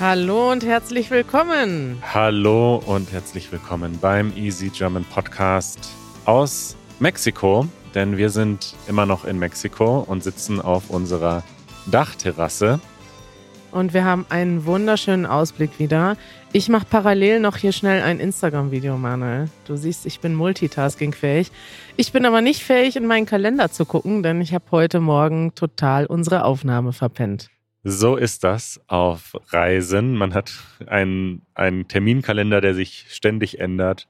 Hallo und herzlich willkommen. Hallo und herzlich willkommen beim Easy German Podcast aus Mexiko, denn wir sind immer noch in Mexiko und sitzen auf unserer Dachterrasse. Und wir haben einen wunderschönen Ausblick wieder. Ich mache parallel noch hier schnell ein Instagram-Video, Manuel. Du siehst, ich bin multitaskingfähig. Ich bin aber nicht fähig, in meinen Kalender zu gucken, denn ich habe heute Morgen total unsere Aufnahme verpennt. So ist das auf Reisen. Man hat einen, einen Terminkalender, der sich ständig ändert.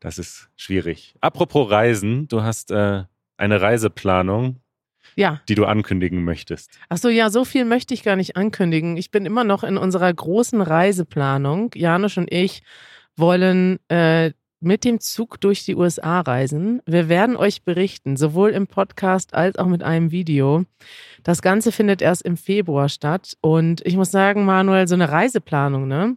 Das ist schwierig. Apropos Reisen, du hast äh, eine Reiseplanung, Ja. die du ankündigen möchtest. Ach so, ja, so viel möchte ich gar nicht ankündigen. Ich bin immer noch in unserer großen Reiseplanung. Janusz und ich wollen äh, mit dem Zug durch die USA reisen. Wir werden euch berichten, sowohl im Podcast als auch mit einem Video. Das Ganze findet erst im Februar statt. Und ich muss sagen, Manuel, so eine Reiseplanung, ne?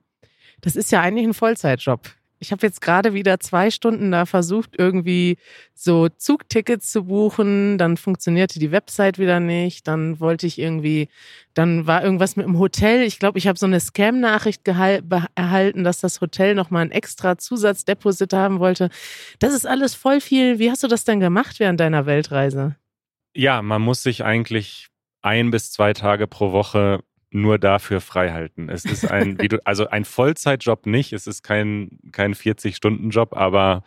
Das ist ja eigentlich ein Vollzeitjob. Ich habe jetzt gerade wieder zwei Stunden da versucht, irgendwie so Zugtickets zu buchen. Dann funktionierte die Website wieder nicht. Dann wollte ich irgendwie, dann war irgendwas mit dem Hotel. Ich glaube, ich habe so eine Scam-Nachricht erhalten, dass das Hotel nochmal ein extra Zusatzdeposit haben wollte. Das ist alles voll viel. Wie hast du das denn gemacht während deiner Weltreise? Ja, man muss sich eigentlich ein bis zwei Tage pro Woche nur dafür freihalten. Es ist ein, wie du, also ein Vollzeitjob nicht, es ist kein, kein 40-Stunden-Job, aber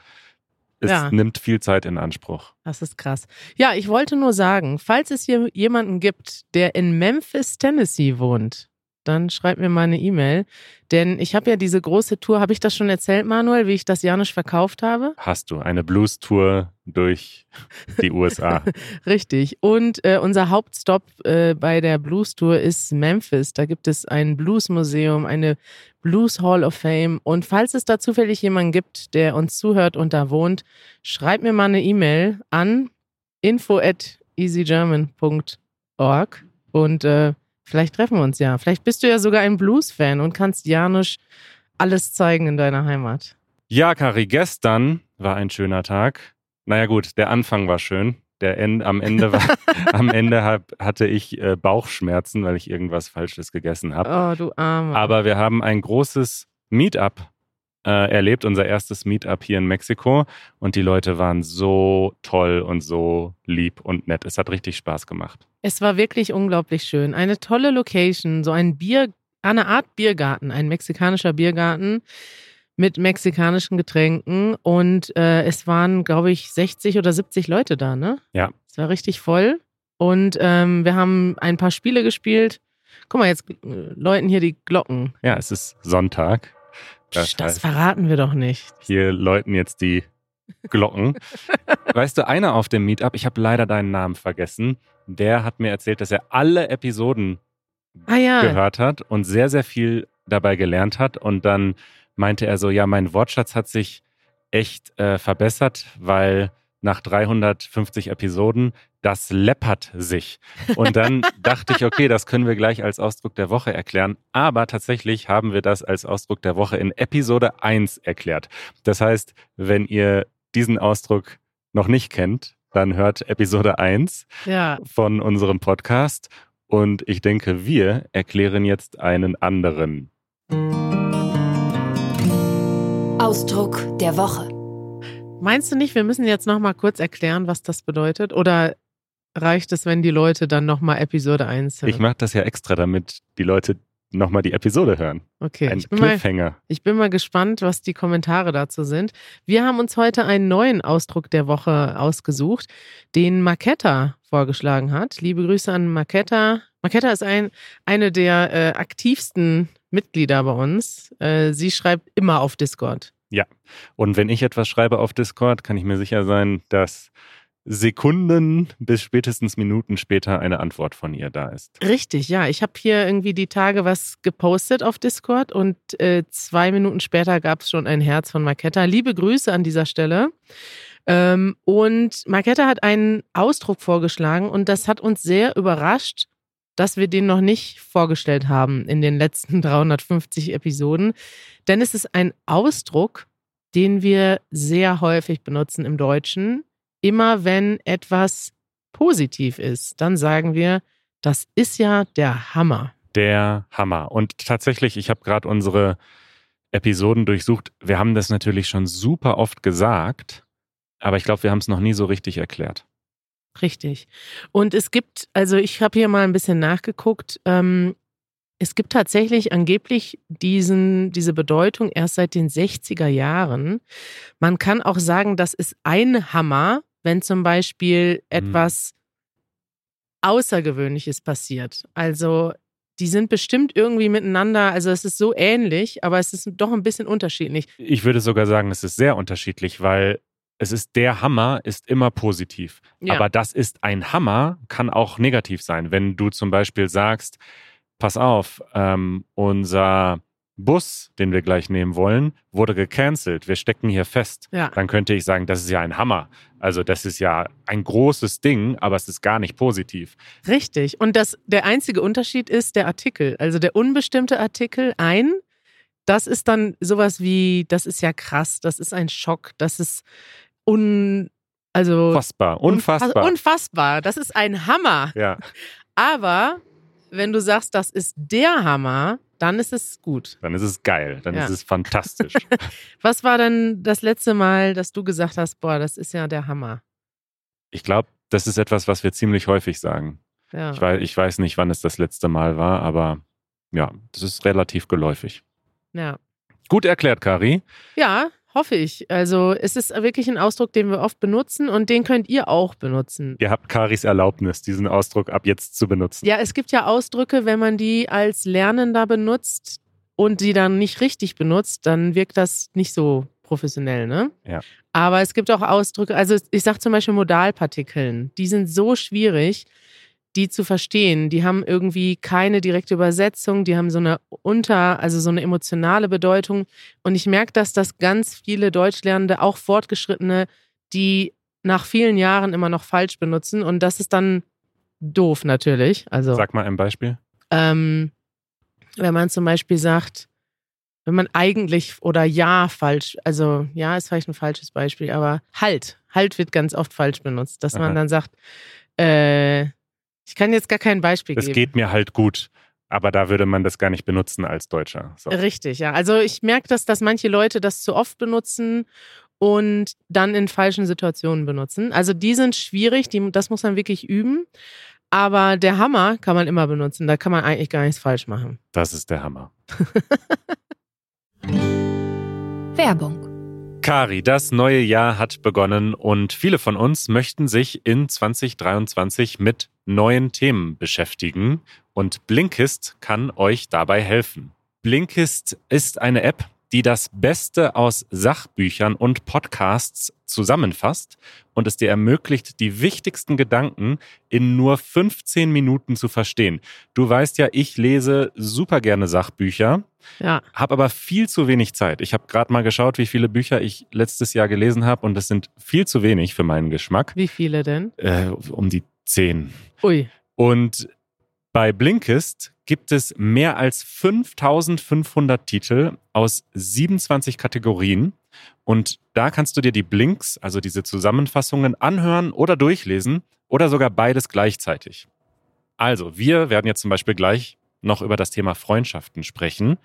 es Ja. nimmt viel Zeit in Anspruch. Das ist krass. Ja, ich wollte nur sagen, falls es hier jemanden gibt, der in Memphis, Tennessee wohnt, dann schreibt mir mal eine E-Mail. Denn ich habe ja diese große Tour, habe ich das schon erzählt, Manuel, wie ich das Janisch verkauft habe? Hast du eine Blues-Tour durch die USA? Richtig. Und äh, unser Hauptstop äh, bei der Blues Tour ist Memphis. Da gibt es ein Blues-Museum, eine Blues Hall of Fame. Und falls es da zufällig jemanden gibt, der uns zuhört und da wohnt, schreibt mir mal eine E-Mail an info at easygerman.org und äh, vielleicht treffen wir uns ja. Vielleicht bist du ja sogar ein Blues-Fan und kannst Janusz alles zeigen in deiner Heimat. Ja, Kari, gestern war ein schöner Tag. Naja gut, der Anfang war schön. Der End, am Ende, war, am Ende hab, hatte ich äh, Bauchschmerzen, weil ich irgendwas Falsches gegessen habe. Oh, du Arme. Aber wir haben ein großes Meetup äh, erlebt, unser erstes Meetup hier in Mexiko. Und die Leute waren so toll und so lieb und nett. Es hat richtig Spaß gemacht. Es war wirklich unglaublich schön. Eine tolle Location, so ein Bier, eine Art Biergarten, ein mexikanischer Biergarten mit mexikanischen Getränken. Und äh, es waren, glaube ich, 60 oder 70 Leute da, ne? Ja. Es war richtig voll. Und ähm, wir haben ein paar Spiele gespielt. Guck mal, jetzt äh, läuten hier die Glocken. Ja, es ist Sonntag. Das Psst, das heißt, verraten wir doch nicht. hier läuten jetzt die Glocken. weißt du, einer auf dem Meetup, ich habe leider deinen Namen vergessen, der hat mir erzählt, dass er alle Episoden Ah ja, gehört hat und sehr, sehr viel dabei gelernt hat. Und dann meinte er so, ja, mein Wortschatz hat sich echt äh, verbessert, weil nach 350 Episoden, das läppert sich. Und dann dachte ich, okay, das können wir gleich als Ausdruck der Woche erklären. Aber tatsächlich haben wir das als Ausdruck der Woche in Episode 1 erklärt. Das heißt, wenn ihr diesen Ausdruck noch nicht kennt, dann hört Episode 1 ja. von unserem Podcast. Und ich denke, wir erklären jetzt einen anderen. Ausdruck der Woche. Meinst du nicht, wir müssen jetzt noch mal kurz erklären, was das bedeutet? Oder reicht es, wenn die Leute dann noch mal Episode 1 hören? Ich mache das ja extra, damit die Leute nochmal die Episode hören. okay, Ein ich bin, mal, Cliffhanger. ich bin mal gespannt, was die Kommentare dazu sind. Wir haben uns heute einen neuen Ausdruck der Woche ausgesucht, den Maketta vorgeschlagen hat. Liebe Grüße an Maketta. Maketta ist ein, eine der äh, aktivsten Mitglieder bei uns. Äh, sie schreibt immer auf Discord. Und wenn ich etwas schreibe auf Discord, kann ich mir sicher sein, dass Sekunden bis spätestens Minuten später eine Antwort von ihr da ist. Richtig, ja. Ich habe hier irgendwie die Tage was gepostet auf Discord und äh, zwei Minuten später gab es schon ein Herz von Marketta. Liebe Grüße an dieser Stelle. Ähm, und Marketta hat einen Ausdruck vorgeschlagen und das hat uns sehr überrascht, dass wir den noch nicht vorgestellt haben in den letzten 350 Episoden. Denn es ist ein Ausdruck, den wir sehr häufig benutzen im Deutschen. Immer wenn etwas positiv ist, dann sagen wir, das ist ja der Hammer. Der Hammer. Und tatsächlich, ich habe gerade unsere Episoden durchsucht. Wir haben das natürlich schon super oft gesagt, aber ich glaube, wir haben es noch nie so richtig erklärt. Richtig. Und es gibt, also ich habe hier mal ein bisschen nachgeguckt, ähm, es gibt tatsächlich angeblich diesen, diese Bedeutung erst seit den 60er Jahren. Man kann auch sagen, das ist ein Hammer, wenn zum Beispiel etwas Außergewöhnliches passiert. Also die sind bestimmt irgendwie miteinander, also es ist so ähnlich, aber es ist doch ein bisschen unterschiedlich. Ich würde sogar sagen, es ist sehr unterschiedlich, weil es ist der Hammer, ist immer positiv. Ja. Aber das ist ein Hammer, kann auch negativ sein. Wenn du zum Beispiel sagst, pass auf, ähm, unser Bus, den wir gleich nehmen wollen, wurde gecancelt. Wir stecken hier fest. Ja. Dann könnte ich sagen, das ist ja ein Hammer. Also das ist ja ein großes Ding, aber es ist gar nicht positiv. Richtig. Und das, der einzige Unterschied ist der Artikel. Also der unbestimmte Artikel ein, das ist dann sowas wie, das ist ja krass, das ist ein Schock, das ist un, also Unfassbar, unfassbar. unfassbar. Das ist ein Hammer. ja, Aber wenn du sagst, das ist der Hammer, dann ist es gut. dann ist es geil, dann Ja. ist es fantastisch. Was war denn das letzte Mal, dass du gesagt hast, boah, das ist ja der Hammer? ich glaube, das ist etwas, was wir ziemlich häufig sagen. Ja. Ich weiß, ich weiß nicht, wann es das letzte Mal war, aber ja, das ist relativ geläufig. ja. Gut erklärt, Kari. Ja, hoffe ich. Also es ist wirklich ein Ausdruck, den wir oft benutzen und den könnt ihr auch benutzen. Ihr habt Karis Erlaubnis, diesen Ausdruck ab jetzt zu benutzen. Ja, es gibt ja Ausdrücke, wenn man die als Lernender benutzt und die dann nicht richtig benutzt, dann wirkt das nicht so professionell, ne? Ja. Aber es gibt auch Ausdrücke, also ich sage zum Beispiel Modalpartikeln, die sind so schwierig, die zu verstehen. Die haben irgendwie keine direkte Übersetzung, die haben so eine unter, also so eine emotionale Bedeutung. Und ich merke, dass das ganz viele Deutschlernende, auch Fortgeschrittene, die nach vielen Jahren immer noch falsch benutzen. Und das ist dann doof natürlich. Also Sag mal ein Beispiel. ähm, wenn man zum Beispiel sagt, wenn man eigentlich oder ja falsch, also ja ist vielleicht ein falsches Beispiel, aber halt, halt wird ganz oft falsch benutzt, dass Aha. man dann sagt, äh, ich kann jetzt gar kein Beispiel Es geben. geht mir halt gut, aber da würde man das gar nicht benutzen als Deutscher. So. Richtig, ja. Also ich merke, dass, dass manche Leute das zu oft benutzen und dann in falschen Situationen benutzen. Also die sind schwierig, die, das muss man wirklich üben. Aber der Hammer kann man immer benutzen. Da kann man eigentlich gar nichts falsch machen. Das ist der Hammer. Werbung. Kari, das neue Jahr hat begonnen und viele von uns möchten sich in 2023 mit neuen Themen beschäftigen und Blinkist kann euch dabei helfen. Blinkist ist eine App, die das Beste aus Sachbüchern und Podcasts zusammenfasst und es dir ermöglicht, die wichtigsten Gedanken in nur 15 Minuten zu verstehen. Du weißt ja, ich lese super gerne Sachbücher Ja, habe aber viel zu wenig Zeit. Ich habe gerade mal geschaut, wie viele Bücher ich letztes Jahr gelesen habe und das sind viel zu wenig für meinen Geschmack. wie viele denn? Äh, um die zehn. Ui. Und bei Blinkist gibt es mehr als 5500 Titel aus 27 Kategorien. Und da kannst du dir die Blinks, also diese Zusammenfassungen, anhören oder durchlesen oder sogar beides gleichzeitig. Also, wir werden jetzt zum Beispiel gleich noch über das Thema Freundschaften sprechen.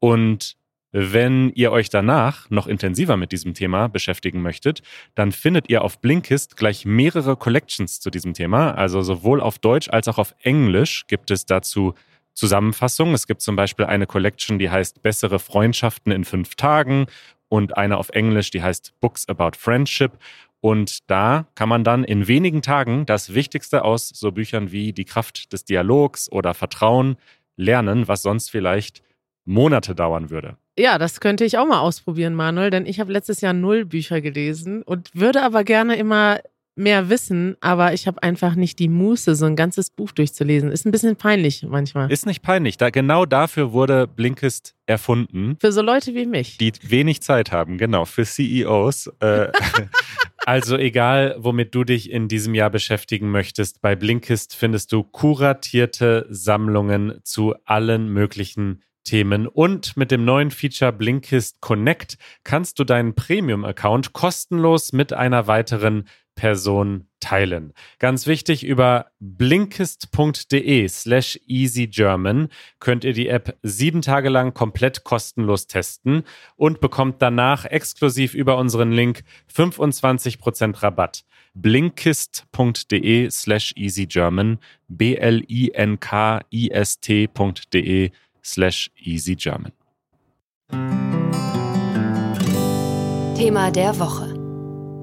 Und wenn ihr euch danach noch intensiver mit diesem Thema beschäftigen möchtet, dann findet ihr auf Blinkist gleich mehrere Collections zu diesem Thema. Also sowohl auf Deutsch als auch auf Englisch gibt es dazu Zusammenfassungen. Es gibt zum Beispiel eine Collection, die heißt Bessere Freundschaften in fünf Tagen und eine auf Englisch, die heißt Books About Friendship. Und da kann man dann in wenigen Tagen das Wichtigste aus so Büchern wie Die Kraft des Dialogs oder Vertrauen lernen, was sonst vielleicht Monate dauern würde. Ja, das könnte ich auch mal ausprobieren, Manuel, denn ich habe letztes Jahr null Bücher gelesen und würde aber gerne immer mehr wissen, aber ich habe einfach nicht die Muße, so ein ganzes Buch durchzulesen. Ist ein bisschen peinlich manchmal. Ist nicht peinlich. Da, genau dafür wurde Blinkist erfunden. Für so Leute wie mich. die wenig Zeit haben, genau, für CEOs. Äh, also egal, womit du dich in diesem Jahr beschäftigen möchtest, bei Blinkist findest du kuratierte Sammlungen zu allen möglichen Themen. Und mit dem neuen Feature Blinkist Connect kannst du deinen Premium-Account kostenlos mit einer weiteren Person teilen. Ganz wichtig, über blinkist.de slash easygerman könnt ihr die App sieben Tage lang komplett kostenlos testen und bekommt danach exklusiv über unseren Link 25% Rabatt. blinkist.de slash easygerman b-l-i-n-k-i-s-t.de slash easygerman. Thema der Woche.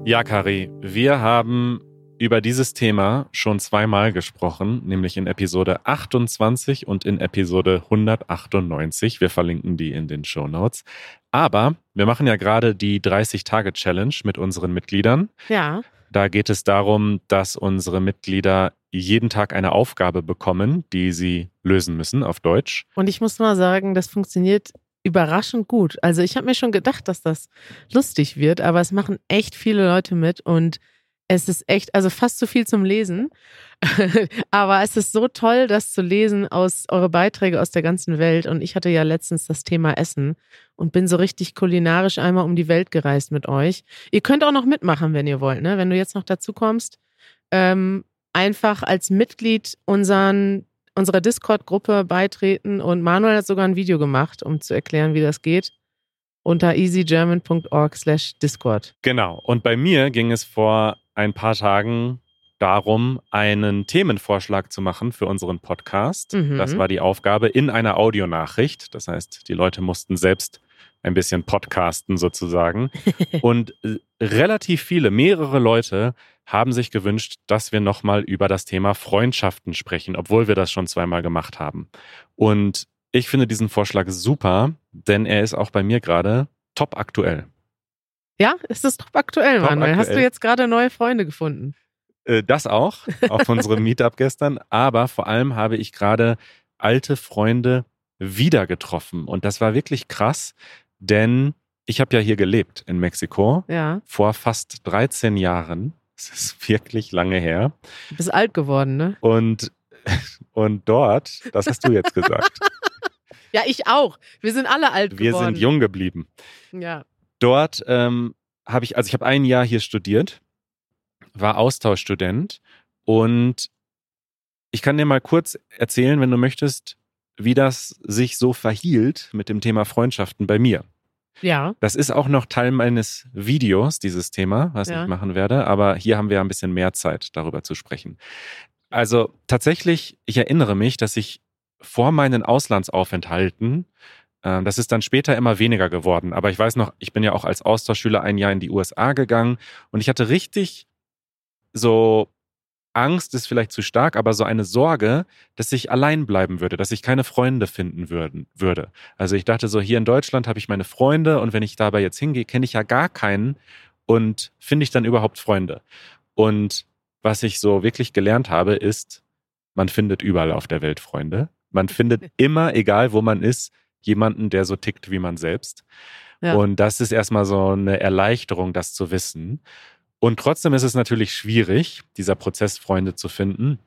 Ja, Kari, wir haben über dieses Thema schon zweimal gesprochen, nämlich in Episode 28 und in Episode 198. Wir verlinken die in den Show Notes. Aber wir machen ja gerade die 30-Tage-Challenge mit unseren Mitgliedern. Ja. Da geht es darum, dass unsere Mitglieder jeden Tag eine Aufgabe bekommen, die sie lösen müssen auf Deutsch. Und ich muss mal sagen, das funktioniert überraschend gut. Also ich habe mir schon gedacht, dass das lustig wird, aber es machen echt viele Leute mit und es ist echt, also fast zu viel zum Lesen. Aber es ist so toll, das zu lesen aus eure Beiträge aus der ganzen Welt. Und ich hatte ja letztens das Thema Essen und bin so richtig kulinarisch einmal um die Welt gereist mit euch. Ihr könnt auch noch mitmachen, wenn ihr wollt, ne? Wenn du jetzt noch dazu kommst. Ähm, einfach als Mitglied unseren, unserer Discord-Gruppe beitreten. Und Manuel hat sogar ein Video gemacht, um zu erklären, wie das geht unter easygerman.org slash Discord. Genau. Und bei mir ging es vor ein paar Tagen darum, einen Themenvorschlag zu machen für unseren Podcast. Mhm. Das war die Aufgabe in einer Audionachricht. Das heißt, die Leute mussten selbst ein bisschen podcasten sozusagen. Und äh, relativ viele, mehrere Leute haben sich gewünscht, dass wir nochmal über das Thema Freundschaften sprechen, obwohl wir das schon zweimal gemacht haben. Und ich finde diesen Vorschlag super, denn er ist auch bei mir gerade top aktuell. Ja, es ist top aktuell, Top Manuel. Hast du aktuell. jetzt gerade neue Freunde gefunden? Äh, Das auch, auf unserem Meetup gestern. Aber vor allem habe ich gerade alte Freunde wieder getroffen. Und das war wirklich krass, denn ich habe ja hier gelebt in Mexiko Ja, vor fast 13 Jahren. Das ist wirklich lange her. du bist alt geworden, ne? Und, und dort, das hast du jetzt gesagt, Ja, ich auch. Wir sind alle alt wir geworden. sind jung geblieben. Ja. dort ähm, habe ich, also ich habe ein Jahr hier studiert, war Austauschstudent und ich kann dir mal kurz erzählen, wenn du möchtest, wie das sich so verhielt mit dem Thema Freundschaften bei mir. Ja. Das ist auch noch Teil meines Videos, dieses Thema, was Ja. ich machen werde, aber hier haben wir ein bisschen mehr Zeit, darüber zu sprechen. Also tatsächlich, ich erinnere mich, dass ich vor meinen Auslandsaufenthalten, äh, das ist dann später immer weniger geworden, aber ich weiß noch, ich bin ja auch als Austauschschüler ein Jahr in die USA gegangen und ich hatte richtig so Angst ist vielleicht zu stark, aber so eine Sorge, dass ich allein bleiben würde, dass ich keine Freunde finden würden, würde. Also ich dachte so, hier in Deutschland habe ich meine Freunde und wenn ich dabei jetzt hingehe, kenne ich ja gar keinen und finde ich dann überhaupt Freunde. Und was ich so wirklich gelernt habe, ist, man findet überall auf der Welt Freunde. Man findet immer, egal wo man ist, jemanden, der so tickt wie man selbst. Ja. Und das ist erstmal so eine Erleichterung, das zu wissen. Und trotzdem ist es natürlich schwierig, dieser Prozess Freunde zu finden.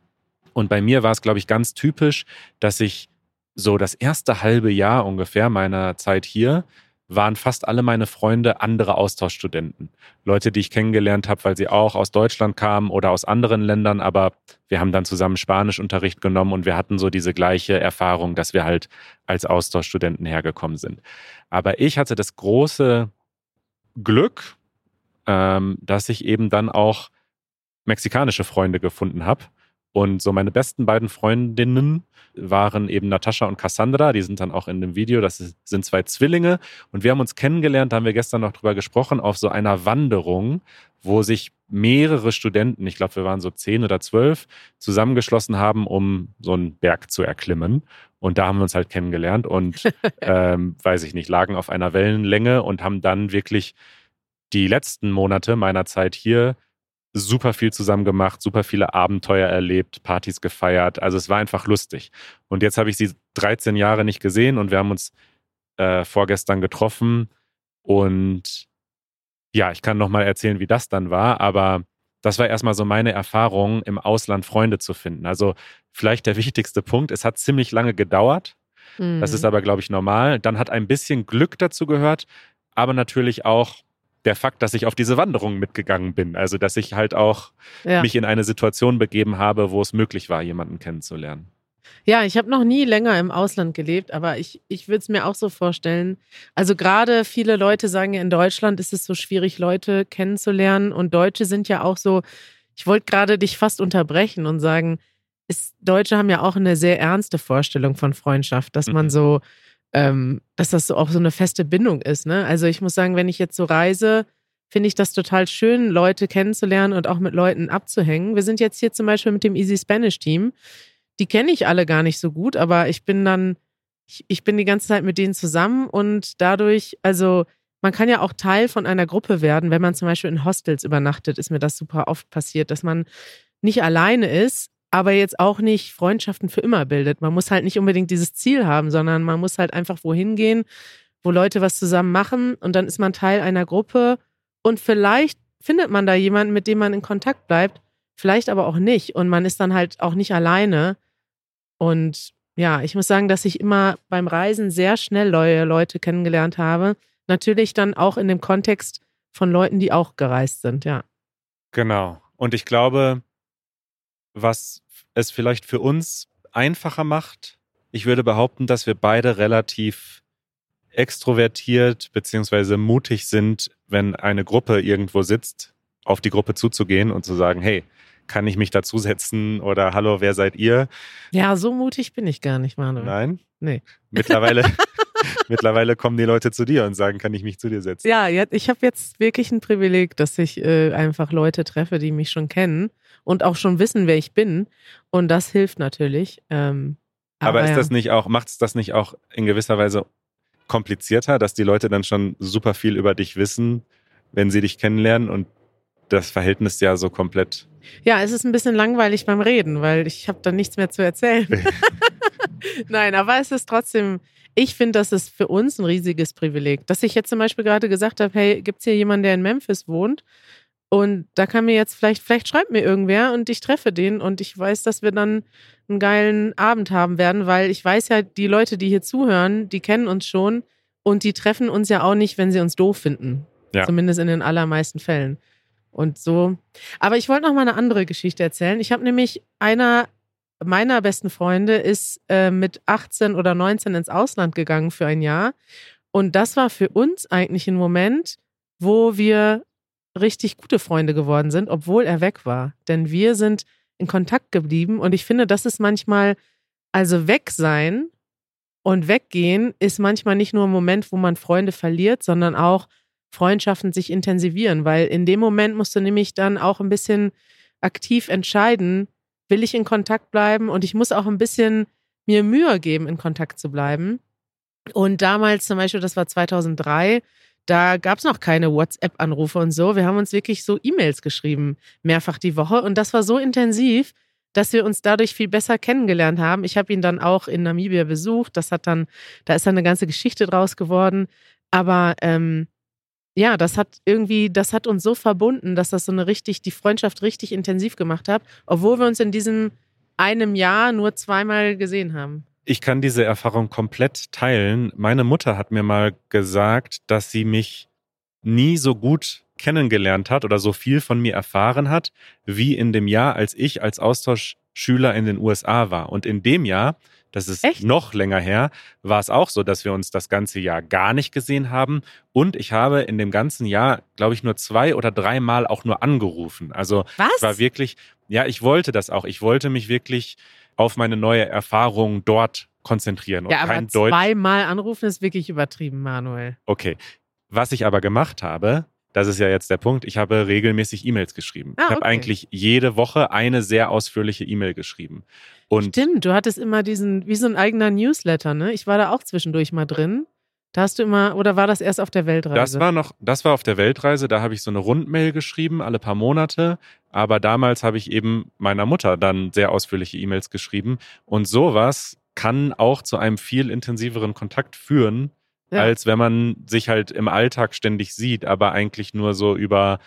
Und bei mir war es, glaube ich, ganz typisch, dass ich so das erste halbe Jahr ungefähr meiner Zeit hier waren fast alle meine Freunde andere Austauschstudenten. Leute, die ich kennengelernt habe, weil sie auch aus Deutschland kamen oder aus anderen Ländern, aber wir haben dann zusammen Spanischunterricht genommen und wir hatten so diese gleiche Erfahrung, dass wir halt als Austauschstudenten hergekommen sind. Aber ich hatte das große Glück, ähm, dass ich eben dann auch mexikanische Freunde gefunden habe. Und so meine besten beiden Freundinnen waren eben Natascha und Cassandra, die sind dann auch in dem Video, das sind zwei Zwillinge. Und wir haben uns kennengelernt, da haben wir gestern noch drüber gesprochen, auf so einer Wanderung, wo sich mehrere Studenten, ich glaube, wir waren so zehn oder zwölf, zusammengeschlossen haben, um so einen Berg zu erklimmen. Und da haben wir uns halt kennengelernt und, ähm, weiß ich nicht, lagen auf einer Wellenlänge und haben dann wirklich die letzten Monate meiner Zeit hier super viel zusammen gemacht, super viele Abenteuer erlebt, Partys gefeiert. Also es war einfach lustig. Und jetzt habe ich sie 13 Jahre nicht gesehen und wir haben uns äh, vorgestern getroffen. Und ja, ich kann noch mal erzählen, wie das dann war, aber das war erstmal so meine Erfahrung, im Ausland Freunde zu finden. Also vielleicht der wichtigste Punkt, es hat ziemlich lange gedauert. Das Mhm. ist aber, glaube ich, normal. Dann hat ein bisschen Glück dazu gehört, aber natürlich auch der Fakt, dass ich auf diese Wanderung mitgegangen bin. Also, dass ich halt auch Ja. mich in eine Situation begeben habe, wo es möglich war, jemanden kennenzulernen. Ja, ich habe noch nie länger im Ausland gelebt, aber ich, ich würde es mir auch so vorstellen. Also gerade viele Leute sagen ja, in Deutschland ist es so schwierig, Leute kennenzulernen. Und Deutsche sind ja auch so, ich wollte gerade dich fast unterbrechen und sagen, ist, Deutsche haben ja auch eine sehr ernste Vorstellung von Freundschaft, dass man Mhm. so, ähm, dass das so auch so eine feste Bindung ist. Ne? Also ich muss sagen, wenn ich jetzt so reise, finde ich das total schön, Leute kennenzulernen und auch mit Leuten abzuhängen. Wir sind jetzt hier zum Beispiel mit dem Easy Spanish Team die kenne ich alle gar nicht so gut, aber ich bin dann, ich, ich bin die ganze Zeit mit denen zusammen und dadurch, also man kann ja auch Teil von einer Gruppe werden, wenn man zum Beispiel in Hostels übernachtet, ist mir das super oft passiert, dass man nicht alleine ist, aber jetzt auch nicht Freundschaften für immer bildet. Man muss halt nicht unbedingt dieses Ziel haben, sondern man muss halt einfach wohin gehen, wo Leute was zusammen machen und dann ist man Teil einer Gruppe und vielleicht findet man da jemanden, mit dem man in Kontakt bleibt, vielleicht aber auch nicht und man ist dann halt auch nicht alleine. Und ja, ich muss sagen, dass ich immer beim Reisen sehr schnell neue Leute kennengelernt habe. Natürlich dann auch in dem Kontext von Leuten, die auch gereist sind, ja. Genau. Und ich glaube, was es vielleicht für uns einfacher macht, ich würde behaupten, dass wir beide relativ extrovertiert beziehungsweise mutig sind, wenn eine Gruppe irgendwo sitzt, auf die Gruppe zuzugehen und zu sagen, hey, kann ich mich dazusetzen oder hallo, wer seid ihr? Ja, so mutig bin ich gar nicht, Manuel. Nein? Nee. Mittlerweile, mittlerweile kommen die Leute zu dir und sagen, kann ich mich zu dir setzen? Ja, ich habe jetzt wirklich ein Privileg, dass ich äh, einfach Leute treffe, die mich schon kennen und auch schon wissen, wer ich bin. Und das hilft natürlich. Ähm, Aber, ist ja. das nicht auch, macht es das nicht auch in gewisser Weise komplizierter, dass die Leute dann schon super viel über dich wissen, wenn sie dich kennenlernen und das Verhältnis ja so komplett. Ja, es ist ein bisschen langweilig beim Reden, weil ich habe dann nichts mehr zu erzählen. Nein, aber es ist trotzdem, ich finde, das ist für uns ein riesiges Privileg. Dass ich jetzt zum Beispiel gerade gesagt habe, hey, gibt es hier jemanden, der in Memphis wohnt? Und da kann mir jetzt vielleicht, vielleicht schreibt mir irgendwer und ich treffe den und ich weiß, dass wir dann einen geilen Abend haben werden, weil ich weiß ja, die Leute, die hier zuhören, die kennen uns schon und die treffen uns ja auch nicht, wenn sie uns doof finden. Ja. Zumindest in den allermeisten Fällen. Und so. Aber ich wollte noch mal eine andere Geschichte erzählen. Ich habe nämlich einer meiner besten Freunde ist äh, mit 18 oder 19 ins Ausland gegangen für ein Jahr. Und das war für uns eigentlich ein Moment, wo wir richtig gute Freunde geworden sind, obwohl er weg war. Denn wir sind in Kontakt geblieben. Und ich finde, das ist manchmal, also weg sein und weggehen ist manchmal nicht nur ein Moment, wo man Freunde verliert, sondern auch Freundschaften sich intensivieren, weil in dem Moment musst du nämlich dann auch ein bisschen aktiv entscheiden, will ich in Kontakt bleiben und ich muss auch ein bisschen mir Mühe geben, in Kontakt zu bleiben. Und damals zum Beispiel, das war 2003, da gab es noch keine WhatsApp-Anrufe und so. Wir haben uns wirklich so E-Mails geschrieben, mehrfach die Woche. Und das war so intensiv, dass wir uns dadurch viel besser kennengelernt haben. Ich habe ihn dann auch in Namibia besucht. Das hat dann, da ist dann eine ganze Geschichte draus geworden. Aber ähm, ja, das hat irgendwie, das hat uns so verbunden, dass das so eine richtig, die Freundschaft richtig intensiv gemacht hat, obwohl wir uns in diesem einem Jahr nur zweimal gesehen haben. Ich kann diese Erfahrung komplett teilen. Meine Mutter hat mir mal gesagt, dass sie mich nie so gut kennengelernt hat oder so viel von mir erfahren hat, wie in dem Jahr, als ich als Austauschschüler in den USA war. Und in dem Jahr, das ist Echt? noch länger her, war es auch so, dass wir uns das ganze Jahr gar nicht gesehen haben. Und ich habe in dem ganzen Jahr, glaube ich, nur zwei oder dreimal auch nur angerufen. Also Was? war wirklich, ja, ich wollte das auch. Ich wollte mich wirklich auf meine neue Erfahrung dort konzentrieren und ja, aber kein Deutsch. zweimal anrufen ist wirklich übertrieben, Manuel. Okay. Was ich aber gemacht habe, das ist ja jetzt der Punkt, ich habe regelmäßig E-Mails geschrieben. Ah, ich habe okay. eigentlich jede Woche eine sehr ausführliche E-Mail geschrieben. Und Stimmt, du hattest immer diesen, wie so ein eigener Newsletter, ne? Ich war da auch zwischendurch mal drin. Da hast du immer, oder war das erst auf der Weltreise? das war noch, das war auf der Weltreise, da habe ich so eine Rundmail geschrieben, alle paar Monate. Aber damals habe ich eben meiner Mutter dann sehr ausführliche E-Mails geschrieben. Und sowas kann auch zu einem viel intensiveren Kontakt führen, Ja. als wenn man sich halt im Alltag ständig sieht, aber eigentlich nur so über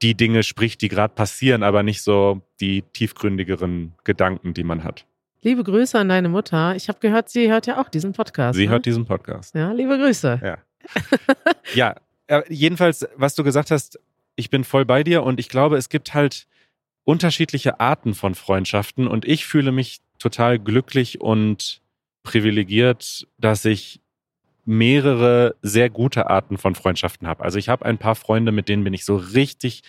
die Dinge spricht, die gerade passieren, aber nicht so die tiefgründigeren Gedanken, die man hat. Liebe Grüße an deine Mutter. Ich habe gehört, sie hört ja auch diesen Podcast. Sie ne? hört diesen Podcast. Ja, liebe Grüße. Ja. Ja, äh, jedenfalls, was du gesagt hast, ich bin voll bei dir und ich glaube, es gibt halt unterschiedliche Arten von Freundschaften und ich fühle mich total glücklich und privilegiert, dass ich mehrere sehr gute Arten von Freundschaften habe. Also ich habe ein paar Freunde, mit denen bin ich so richtig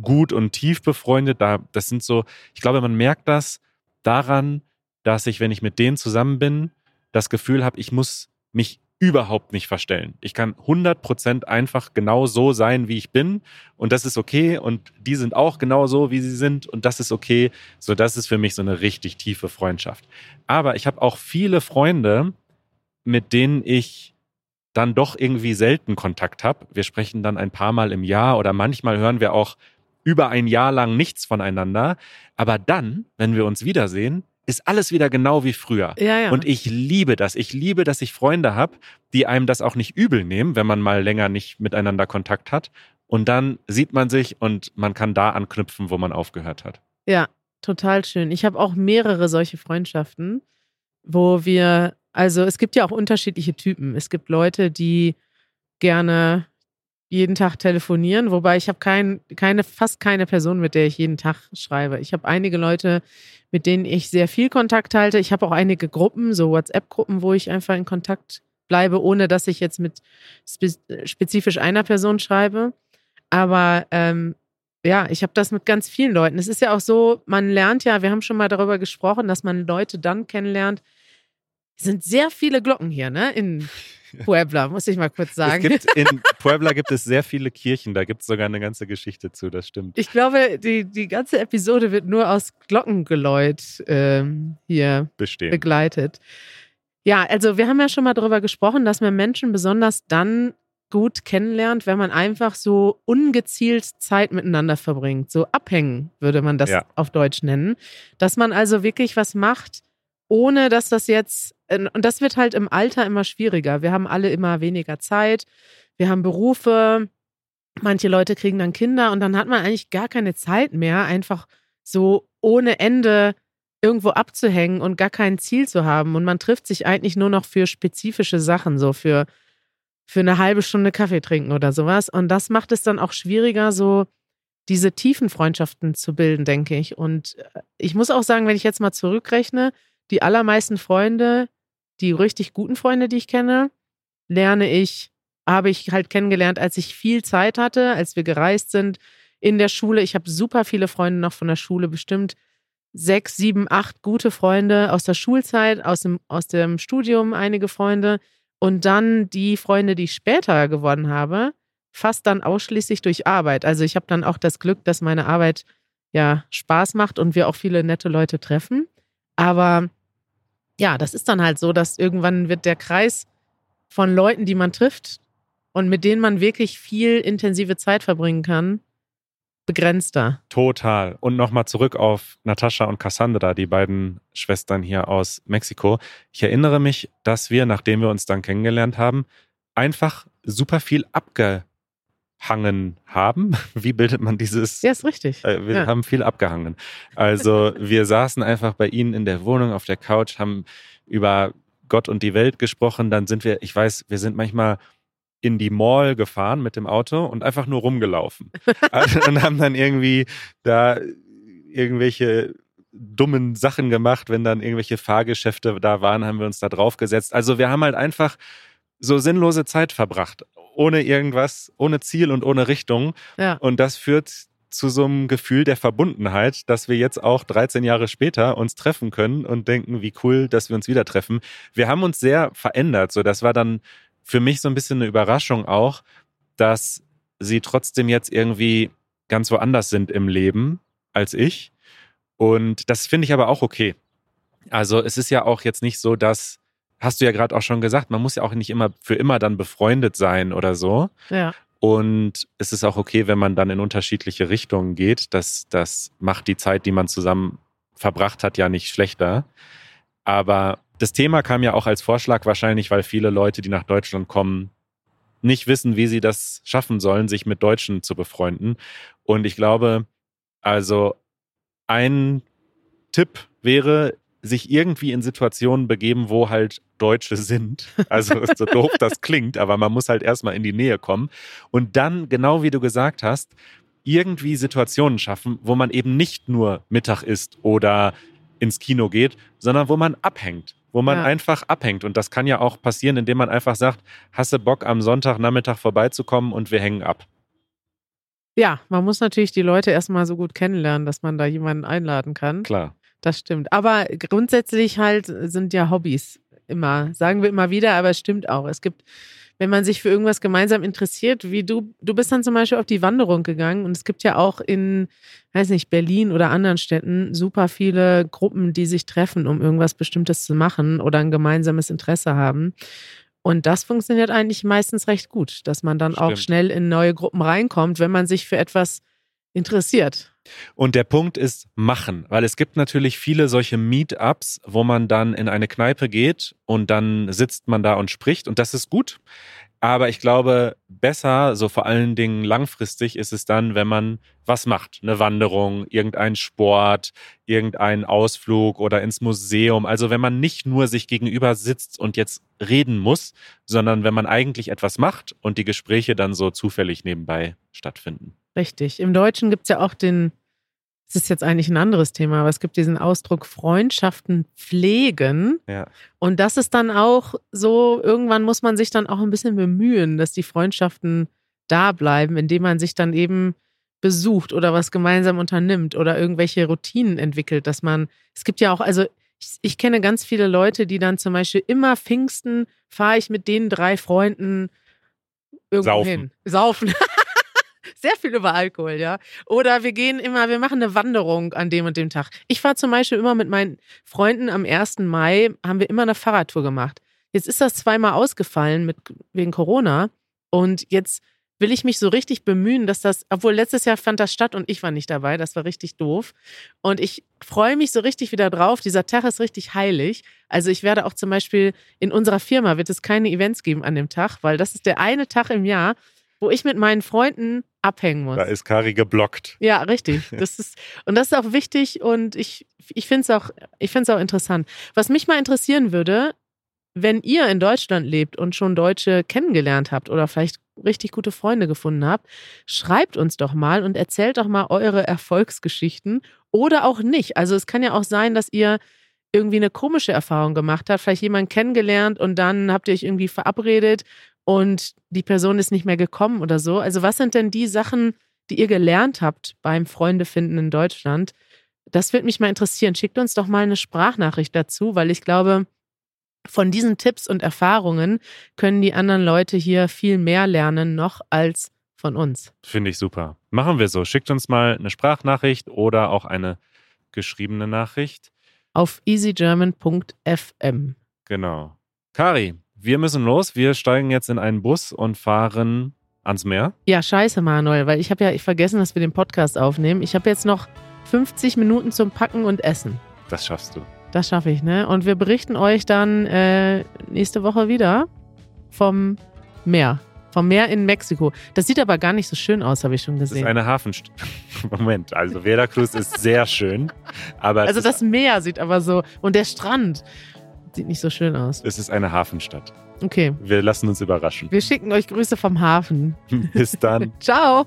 gut und tief befreundet. Da, das sind so, ich glaube, man merkt das daran, dass ich, wenn ich mit denen zusammen bin, das Gefühl habe, ich muss mich überhaupt nicht verstellen. Ich kann 100% einfach genau so sein, wie ich bin und das ist okay und die sind auch genau so, wie sie sind und das ist okay. So, das ist für mich so eine richtig tiefe Freundschaft. Aber ich habe auch viele Freunde, mit denen ich dann doch irgendwie selten Kontakt habe. Wir sprechen dann ein paar Mal im Jahr oder manchmal hören wir auch über ein Jahr lang nichts voneinander. Aber dann, wenn wir uns wiedersehen, ist alles wieder genau wie früher. Ja, ja. Und ich liebe das. Ich liebe, dass ich Freunde habe, die einem das auch nicht übel nehmen, wenn man mal länger nicht miteinander Kontakt hat. Und dann sieht man sich und man kann da anknüpfen, wo man aufgehört hat. Ja, total schön. Ich habe auch mehrere solche Freundschaften, wo wir, also es gibt ja auch unterschiedliche Typen. Es gibt Leute, die gerne jeden Tag telefonieren, wobei ich habe kein, keine, fast keine Person, mit der ich jeden Tag schreibe. Ich habe einige Leute, mit denen ich sehr viel Kontakt halte. Ich habe auch einige Gruppen, so WhatsApp-Gruppen, wo ich einfach in Kontakt bleibe, ohne dass ich jetzt mit spe spezifisch einer Person schreibe. Aber ähm, ja, ich habe das mit ganz vielen Leuten. Es ist ja auch so, man lernt ja, wir haben schon mal darüber gesprochen, dass man Leute dann kennenlernt. Es sind sehr viele Glocken hier, ne? In Puebla, muss ich mal kurz sagen. Gibt in Puebla gibt es sehr viele Kirchen, da gibt es sogar eine ganze Geschichte zu, das stimmt. Ich glaube, die, die ganze Episode wird nur aus Glockengeläut ähm, hier Bestehen. begleitet. Ja, also wir haben ja schon mal darüber gesprochen, dass man Menschen besonders dann gut kennenlernt, wenn man einfach so ungezielt Zeit miteinander verbringt. So abhängen würde man das Ja. auf Deutsch nennen. Dass man also wirklich was macht, ohne dass das jetzt, und das wird halt im Alter immer schwieriger. Wir haben alle immer weniger Zeit, wir haben Berufe, manche Leute kriegen dann Kinder und dann hat man eigentlich gar keine Zeit mehr, einfach so ohne Ende irgendwo abzuhängen und gar kein Ziel zu haben. Und man trifft sich eigentlich nur noch für spezifische Sachen, so für, für eine halbe Stunde Kaffee trinken oder sowas. Und das macht es dann auch schwieriger, so diese tiefen Freundschaften zu bilden, denke ich. Und äh, ich muss auch sagen, wenn ich jetzt mal zurückrechne, die allermeisten Freunde, die richtig guten Freunde, die ich kenne, lerne ich, habe ich halt kennengelernt, als ich viel Zeit hatte, als wir gereist sind in der Schule. Ich habe super viele Freunde noch von der Schule, bestimmt sechs, sieben, acht gute Freunde aus der Schulzeit, aus dem, aus dem Studium, einige Freunde. Und dann die Freunde, die ich später gewonnen habe, fast dann ausschließlich durch Arbeit. Also ich habe dann auch das Glück, dass meine Arbeit ja Spaß macht und wir auch viele nette Leute treffen. Aber ja, das ist dann halt so, dass irgendwann wird der Kreis von Leuten, die man trifft und mit denen man wirklich viel intensive Zeit verbringen kann, begrenzter. Total. Und nochmal zurück auf Natascha und Cassandra, die beiden Schwestern hier aus Mexiko. Ich erinnere mich, dass wir, nachdem wir uns dann kennengelernt haben, einfach super viel abgehangen haben. Wie bildet man dieses? Ja, ist richtig. Äh, wir Ja. haben viel abgehangen. Also wir saßen einfach bei ihnen in der Wohnung auf der Couch, haben über Gott und die Welt gesprochen. Dann sind wir, ich weiß, wir sind manchmal in die Mall gefahren mit dem Auto und einfach nur rumgelaufen. Also, und haben dann irgendwie da irgendwelche dummen Sachen gemacht, wenn dann irgendwelche Fahrgeschäfte da waren, haben wir uns da draufgesetzt. Also wir haben halt einfach so sinnlose Zeit verbracht, ohne irgendwas, ohne Ziel und ohne Richtung. Ja. Und das führt zu so einem Gefühl der Verbundenheit, dass wir jetzt auch 13 Jahre später uns treffen können und denken, wie cool, dass wir uns wieder treffen. Wir haben uns sehr verändert. So, das war dann für mich so ein bisschen eine Überraschung auch, dass sie trotzdem jetzt irgendwie ganz woanders sind im Leben als ich. Und das finde ich aber auch okay. Also es ist ja auch jetzt nicht so, dass, hast du ja gerade auch schon gesagt, man muss ja auch nicht immer für immer dann befreundet sein oder so. Ja. Und es ist auch okay, wenn man dann in unterschiedliche Richtungen geht. Das, das macht die Zeit, die man zusammen verbracht hat, ja nicht schlechter. Aber das Thema kam ja auch als Vorschlag wahrscheinlich, weil viele Leute, die nach Deutschland kommen, nicht wissen, wie sie das schaffen sollen, sich mit Deutschen zu befreunden. Und ich glaube, also ein Tipp wäre, sich irgendwie in Situationen begeben, wo halt Deutsche sind. Also so doof das klingt, aber man muss halt erstmal in die Nähe kommen. Und dann, genau wie du gesagt hast, irgendwie Situationen schaffen, wo man eben nicht nur Mittag isst oder ins Kino geht, sondern wo man abhängt, wo man Ja. einfach abhängt. Und das kann ja auch passieren, indem man einfach sagt, hasse Bock am Sonntagnachmittag vorbeizukommen und wir hängen ab. Ja, man muss natürlich die Leute erstmal so gut kennenlernen, dass man da jemanden einladen kann. Klar. Das stimmt. Aber grundsätzlich halt sind ja Hobbys immer, sagen wir immer wieder, aber es stimmt auch. Es gibt, wenn man sich für irgendwas gemeinsam interessiert, wie du, du bist dann zum Beispiel auf die Wanderung gegangen und es gibt ja auch in, weiß nicht, Berlin oder anderen Städten super viele Gruppen, die sich treffen, um irgendwas Bestimmtes zu machen oder ein gemeinsames Interesse haben. Und das funktioniert eigentlich meistens recht gut, dass man dann auch Stimmt. schnell in neue Gruppen reinkommt, wenn man sich für etwas interessiert. Und der Punkt ist machen, weil es gibt natürlich viele solche Meetups, wo man dann in eine Kneipe geht und dann sitzt man da und spricht und das ist gut. Aber ich glaube, besser, so vor allen Dingen langfristig, ist es dann, wenn man was macht. Eine Wanderung, irgendein Sport, irgendein Ausflug oder ins Museum. Also wenn man nicht nur sich gegenüber sitzt und jetzt reden muss, sondern wenn man eigentlich etwas macht und die Gespräche dann so zufällig nebenbei stattfinden. Richtig. Im Deutschen gibt es ja auch den, es ist jetzt eigentlich ein anderes Thema, aber es gibt diesen Ausdruck Freundschaften pflegen. Ja. Und das ist dann auch so, irgendwann muss man sich dann auch ein bisschen bemühen, dass die Freundschaften da bleiben, indem man sich dann eben besucht oder was gemeinsam unternimmt oder irgendwelche Routinen entwickelt, dass man, es gibt ja auch, also ich, ich kenne ganz viele Leute, die dann zum Beispiel immer Pfingsten fahre ich mit den drei Freunden irgendwo Saufen. hin. Saufen. Sehr viel über Alkohol, ja. Oder wir gehen immer, wir machen eine Wanderung an dem und dem Tag. Ich fahre zum Beispiel immer mit meinen Freunden am 1. Mai, haben wir immer eine Fahrradtour gemacht. Jetzt ist das zweimal ausgefallen mit, wegen Corona. Und jetzt will ich mich so richtig bemühen, dass das, obwohl letztes Jahr fand das statt und ich war nicht dabei, das war richtig doof. Und ich freue mich so richtig wieder drauf. Dieser Tag ist richtig heilig. Also ich werde auch zum Beispiel in unserer Firma wird es keine Events geben an dem Tag, weil das ist der eine Tag im Jahr, wo ich mit meinen Freunden abhängen muss. Da ist Kari geblockt. Ja, richtig. Das ist, und das ist auch wichtig und ich, ich finde es auch, ich auch interessant. Was mich mal interessieren würde, wenn ihr in Deutschland lebt und schon Deutsche kennengelernt habt oder vielleicht richtig gute Freunde gefunden habt, schreibt uns doch mal und erzählt doch mal eure Erfolgsgeschichten oder auch nicht. Also es kann ja auch sein, dass ihr irgendwie eine komische Erfahrung gemacht habt, vielleicht jemanden kennengelernt und dann habt ihr euch irgendwie verabredet und die Person ist nicht mehr gekommen oder so. Also was sind denn die Sachen, die ihr gelernt habt beim Freundefinden in Deutschland? Das würde mich mal interessieren. Schickt uns doch mal eine Sprachnachricht dazu, weil ich glaube, von diesen Tipps und Erfahrungen können die anderen Leute hier viel mehr lernen noch als von uns. Finde ich super. Machen wir so. Schickt uns mal eine Sprachnachricht oder auch eine geschriebene Nachricht. Auf easygerman.fm. Genau. Kari, wir müssen los. Wir steigen jetzt in einen Bus und fahren ans Meer. Ja, scheiße, Manuel, weil ich habe ja vergessen, dass wir den Podcast aufnehmen. Ich habe jetzt noch 50 Minuten zum Packen und Essen. Das schaffst du. Das schaffe ich, ne? Und wir berichten euch dann äh, nächste Woche wieder vom Meer. Vom Meer in Mexiko. Das sieht aber gar nicht so schön aus, habe ich schon Das ist gesehen. eine Hafenstadt. Moment, also Veracruz ist sehr schön, aber Also das Meer sieht aber so. Und der Strand sieht nicht so schön aus. es ist eine Hafenstadt. Okay. Wir lassen uns überraschen. Wir schicken euch Grüße vom Hafen. Bis dann. Ciao.